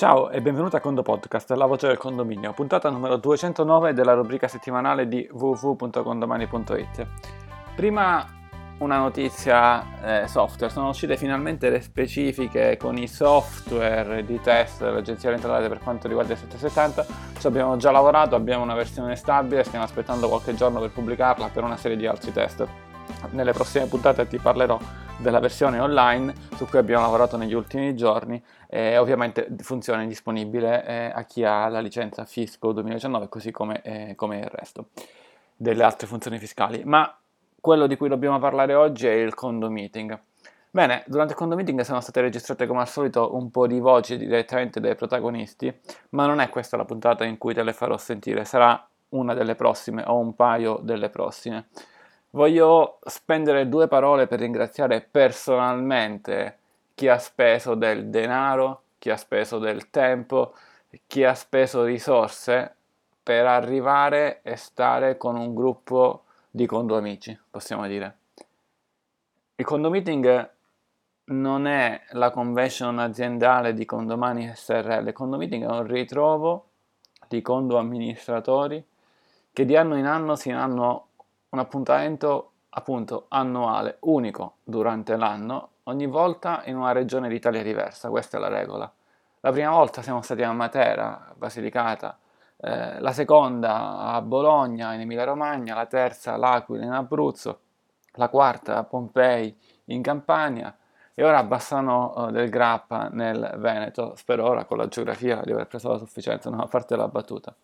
Ciao e benvenuto a Condo Podcast, la voce del condominio, puntata numero 209 della rubrica settimanale di www.condomani.it. Prima una notizia eh, software, sono uscite finalmente le specifiche con i software di test dell'Agenzia Orientale per quanto riguarda il 770, ci abbiamo già lavorato, abbiamo una versione stabile, stiamo aspettando qualche giorno per pubblicarla per una serie di altri test. Nelle prossime puntate ti parlerò della versione online su cui abbiamo lavorato negli ultimi giorni e ovviamente funzione disponibile eh, a chi ha la licenza Fisco 2019 così come, eh, come il resto delle altre funzioni fiscali. Ma quello di cui dobbiamo parlare oggi è il condo meeting. Bene, durante il condo meeting sono state registrate come al solito un po' di voci direttamente dai protagonisti, ma non è questa la puntata in cui te le farò sentire, sarà una delle prossime o un paio delle prossime. Voglio spendere due parole per ringraziare personalmente chi ha speso del denaro, chi ha speso del tempo, chi ha speso risorse per arrivare e stare con un gruppo di condo amici, possiamo dire. Il condo meeting non è la convention aziendale di Condomani SRL, il condo meeting è un ritrovo di condo amministratori che di anno in anno si hanno un appuntamento appunto annuale, unico durante l'anno, ogni volta in una regione d'Italia diversa, questa è la regola. La prima volta siamo stati a Matera, Basilicata, eh, la seconda a Bologna, in Emilia-Romagna, la terza a L'Aquila, in Abruzzo, la quarta a Pompei, in Campania, e ora a Bassano eh, del Grappa, nel Veneto. Spero ora con la geografia di aver preso la sufficienza, no, a parte la battuta.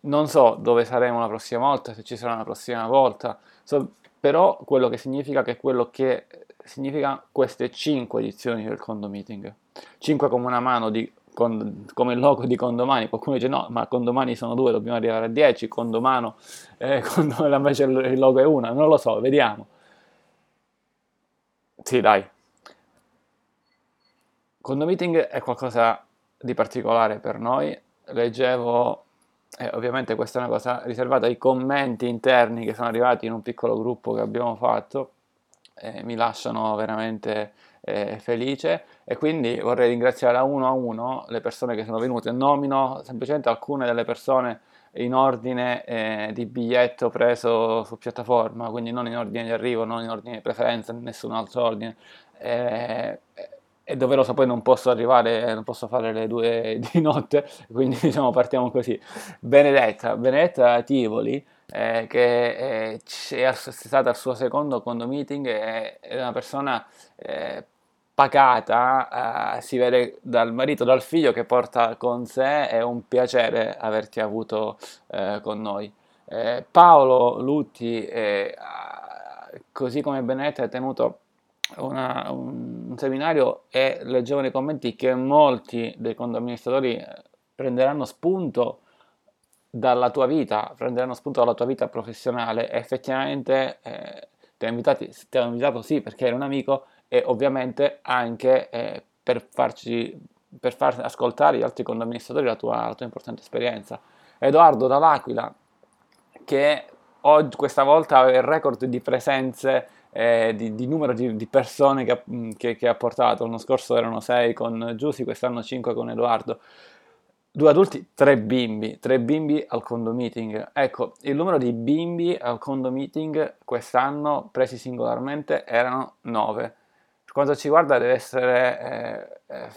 Non so dove saremo la prossima volta, se ci sarà una prossima volta, so, però quello che significa che quello che significa queste 5 edizioni del Condo Meeting. 5 come una mano di, con, come il logo di Condomani, qualcuno dice no, ma Condomani sono due, dobbiamo arrivare a 10, Condomano, eh, Condomano invece il logo è una, non lo so, vediamo. Sì, dai. Condo è qualcosa di particolare per noi. Leggevo eh, ovviamente questa è una cosa riservata ai commenti interni che sono arrivati in un piccolo gruppo che abbiamo fatto, eh, mi lasciano veramente eh, felice e quindi vorrei ringraziare a uno a uno le persone che sono venute. Nomino semplicemente alcune delle persone in ordine eh, di biglietto preso su piattaforma, quindi non in ordine di arrivo, non in ordine di preferenza, in nessun altro ordine. Eh, è doveroso, poi non posso arrivare, non posso fare le due di notte, quindi diciamo partiamo così. Benedetta, Benedetta Tivoli, eh, che è, è, stata al suo secondo condo meeting, è, è una persona eh, pacata, eh, si vede dal marito, dal figlio che porta con sé, è un piacere averti avuto eh, con noi. Eh, Paolo Lutti, eh, così come Benedetta, ha tenuto una, un seminario e leggevo nei commenti che molti dei condoamministratori eh, prenderanno spunto dalla tua vita, prenderanno spunto dalla tua vita professionale e effettivamente eh, ti, ho invitato sì perché eri un amico e ovviamente anche eh, per, farci, per far ascoltare gli altri condoamministratori la tua, la tua importante esperienza. Edoardo dall'Aquila che oggi, questa volta aveva il record di presenze eh, di, di, numero di, di persone che, che, che, ha portato. L'anno scorso erano 6 con Giussi, quest'anno 5 con Edoardo. Due adulti, tre bimbi, tre bimbi al condo meeting. Ecco, il numero di bimbi al condo meeting quest'anno presi singolarmente erano 9. Per quanto ci riguarda deve essere eh,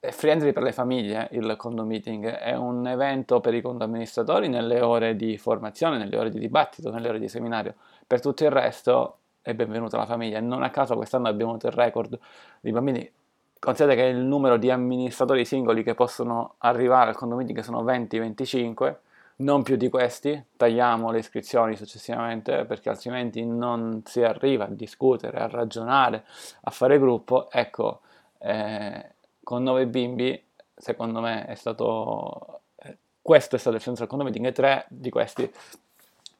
eh, friendly per le famiglie il condo meeting, è un evento per i condo amministratori nelle ore di formazione, nelle ore di dibattito, nelle ore di seminario. Per tutto il resto e benvenuta alla famiglia. Non a caso quest'anno abbiamo avuto il record di bambini. Considerate che il numero di amministratori singoli che possono arrivare al condominio che sono 20-25, non più di questi, tagliamo le iscrizioni successivamente perché altrimenti non si arriva a discutere, a ragionare, a fare gruppo. Ecco, eh, con 9 bimbi, secondo me è stato... Eh, questo è stato il centro del condominio e tre di questi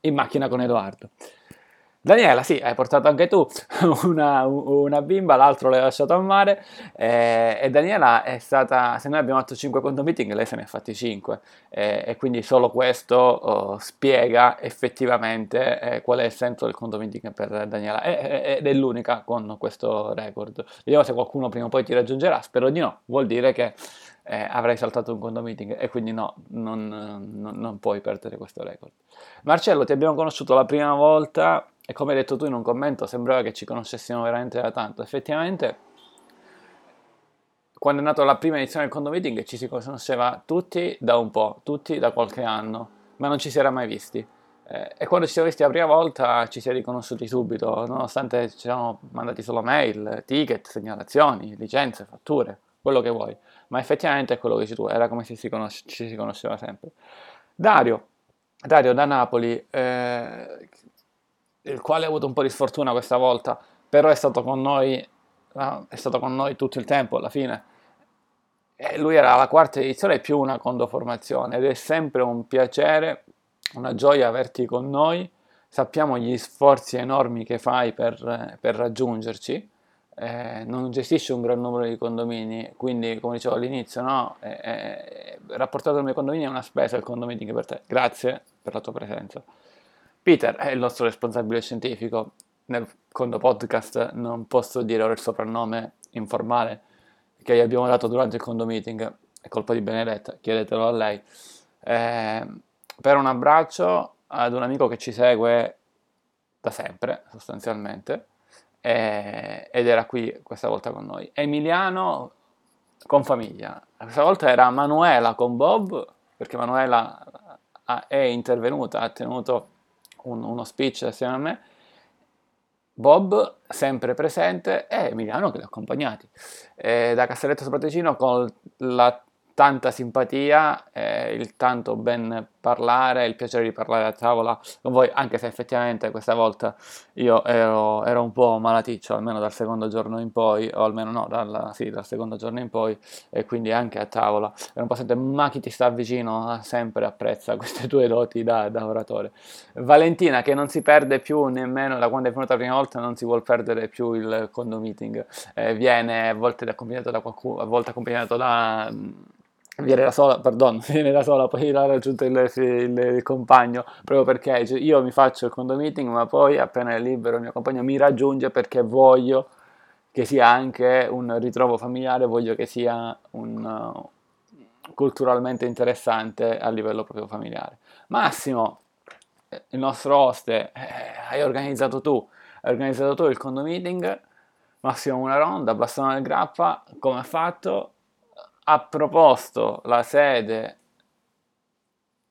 in macchina con Edoardo. Daniela, sì, hai portato anche tu una, una bimba, l'altro l'hai lasciato a mare eh, e Daniela è stata, se noi abbiamo fatto 5 condo meeting, lei se ne ha fatti 5 eh, e quindi solo questo oh, spiega effettivamente eh, qual è il senso del condo meeting per Daniela ed è l'unica con questo record. Vediamo se qualcuno prima o poi ti raggiungerà, spero di no, vuol dire che eh, avrai saltato un condo meeting e quindi no, non, non, non, puoi perdere questo record. Marcello, ti abbiamo conosciuto la prima volta e come hai detto tu in un commento sembrava che ci conoscessimo veramente da tanto. Effettivamente quando è nata la prima edizione del condo meeting ci si conosceva tutti da un po', tutti da qualche anno, ma non ci si era mai visti. Eh, e quando ci siamo visti la prima volta ci si è riconosciuti subito, nonostante ci siamo mandati solo mail, ticket, segnalazioni, licenze, fatture, quello che vuoi. Ma effettivamente è quello che dici tu, era come se si conosce, ci si conosceva sempre. Dario, Dario da Napoli, eh, il quale ha avuto un po' di sfortuna questa volta, però è stato con noi è stato con noi tutto il tempo alla fine. E lui era la quarta edizione più una condoformazione ed è sempre un piacere, una gioia averti con noi. Sappiamo gli sforzi enormi che fai per, per raggiungerci. Eh, non gestisci un gran numero di condomini, quindi come dicevo all'inizio, no? eh, eh, rapportato ai miei condomini è una spesa il condomining per te. Grazie per la tua presenza. Peter è il nostro responsabile scientifico, nel secondo podcast non posso dire ora il soprannome informale che gli abbiamo dato durante il condo meeting, è colpa di Benedetta, chiedetelo a lei. Eh, per un abbraccio ad un amico che ci segue da sempre, sostanzialmente, eh, ed era qui questa volta con noi. Emiliano con famiglia. Questa volta era Manuela con Bob, perché Manuela è intervenuta, ha tenuto un, uno speech assieme a me Bob sempre presente e Emiliano che li ha accompagnati. Eh, da Castelletto Soprattecino con la tanta simpatia, eh, il tanto ben parlare, il piacere di parlare a tavola con voi, anche se effettivamente questa volta io ero, ero un po' malaticcio, almeno dal secondo giorno in poi, o almeno no, dal, sì, dal secondo giorno in poi, e quindi anche a tavola ero un sempre, ma chi ti sta vicino sempre apprezza queste tue doti da, da oratore. Valentina che non si perde più nemmeno da quando è venuta la prima volta, non si vuole perdere più il condo meeting, eh, viene a volte accompagnato da qualcuno, a volte accompagnato da viene da sola, pardon, viene da sola, poi l'ha raggiunto il, il, il compagno, proprio perché io mi faccio il condo meeting, ma poi appena è libero il mio compagno mi raggiunge perché voglio che sia anche un ritrovo familiare, voglio che sia un, uh, culturalmente interessante a livello proprio familiare. Massimo, eh, il nostro oste, eh, hai organizzato tu, hai organizzato tu il condo meeting, Massimo una ronda, Bastone del Grappa, come ha fatto? Ha proposto la sede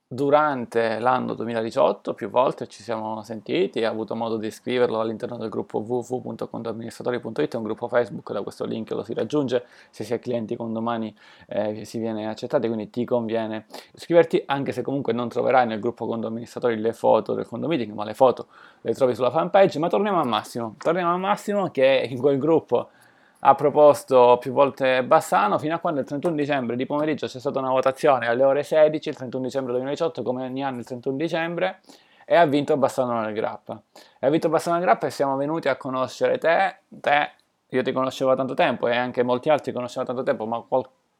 durante l'anno 2018, più volte ci siamo sentiti, ha avuto modo di scriverlo all'interno del gruppo www.contoamministratori.it, è un gruppo Facebook, da questo link lo si raggiunge, se si è clienti con domani eh, si viene accettati, quindi ti conviene iscriverti, anche se comunque non troverai nel gruppo Condo Amministratori le foto del Condo Meeting, ma le foto le trovi sulla fanpage, ma torniamo a Massimo, torniamo a Massimo che in quel gruppo ha proposto più volte Bassano fino a quando il 31 dicembre di pomeriggio c'è stata una votazione alle ore 16, il 31 dicembre 2018 come ogni anno il 31 dicembre e ha vinto Bassano nel Grappa. E ha vinto Bassano nel Grappa e siamo venuti a conoscere te, te, io ti conoscevo da tanto tempo e anche molti altri conoscevano da tanto tempo, ma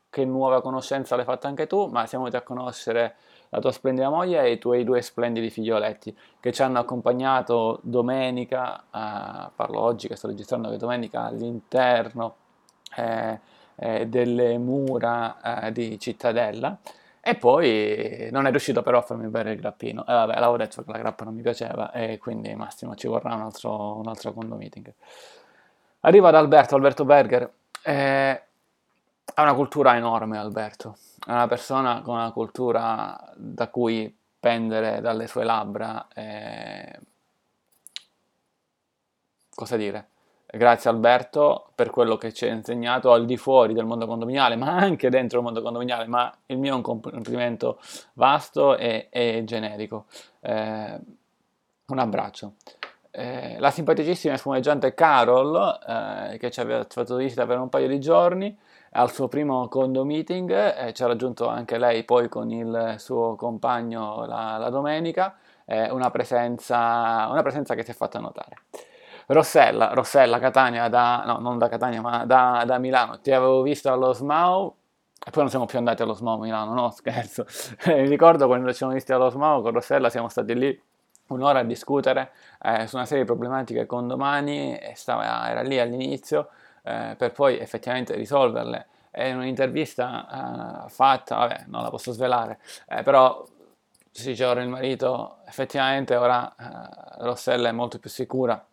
qualche nuova conoscenza l'hai fatta anche tu, ma siamo venuti a conoscere la tua splendida moglie e i tuoi due splendidi figlioletti che ci hanno accompagnato domenica, eh, parlo oggi che sto registrando che domenica all'interno eh, eh, delle mura eh, di Cittadella. E poi non è riuscito però a farmi bere il grappino. E vabbè l'avevo detto che la grappa non mi piaceva e quindi Massimo ci vorrà un altro, un altro condo meeting arriva ad Alberto, Alberto Berger. Eh, ha una cultura enorme Alberto è una persona con una cultura da cui pendere dalle sue labbra. E... Cosa dire? Grazie Alberto per quello che ci ha insegnato al di fuori del mondo condominiale, ma anche dentro il mondo condominiale, ma il mio è un complimento vasto e, e generico. Eh, un abbraccio. Eh, la simpaticissima e spumeggiante Carol, eh, che ci aveva fatto visita per un paio di giorni, al suo primo condo meeting, eh, ci ha raggiunto anche lei poi con il suo compagno la, la domenica, eh, una, presenza, una presenza che si è fatta notare. Rossella, Rossella Catania, da, no non da Catania ma da, da Milano, ti avevo visto allo SMAU e poi non siamo più andati allo SMAU Milano, no scherzo, mi ricordo quando ci siamo visti allo SMAU con Rossella siamo stati lì un'ora a discutere eh, su una serie di problematiche con domani, stava, era lì all'inizio, eh, per poi effettivamente risolverle. In un'intervista uh, fatta, vabbè, non la posso svelare, eh, però si ora il marito, effettivamente ora uh, Rossella è molto più sicura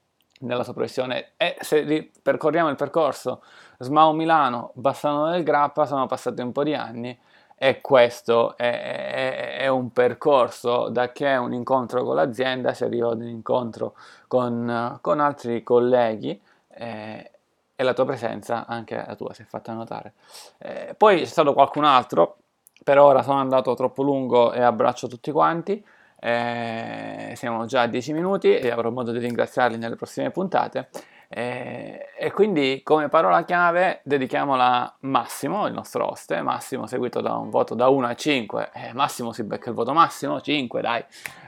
nella sua professione. E se percorriamo il percorso Smau Milano, Bassano del Grappa, sono passati un po' di anni e questo è, è, è, un percorso da che un incontro con l'azienda si arriva ad un incontro con, con altri colleghi eh, e la tua presenza anche la tua si è fatta notare. Eh, poi c'è stato qualcun altro, per ora sono andato troppo lungo e abbraccio tutti quanti. Eh, siamo già a 10 minuti e avrò modo di ringraziarli nelle prossime puntate. E, e, quindi come parola chiave dedichiamola Massimo, il nostro host, Massimo seguito da un voto da 1 a 5, eh, Massimo si becca il voto massimo, 5 dai,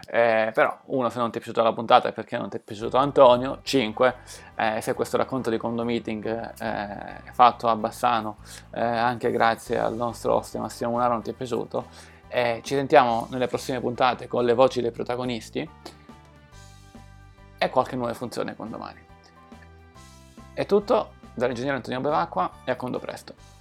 eh, però 1 se non ti è piaciuta la puntata è perché non ti è piaciuto Antonio, 5 eh, se questo racconto di condo meeting eh, fatto a Bassano eh, anche grazie al nostro host Massimo Munaro non ti è piaciuto, ci sentiamo nelle prossime puntate con le voci dei protagonisti. E qualche nuova funzione con domani. È tutto dall'ingegnere Antonio Bevacqua e a condo presto.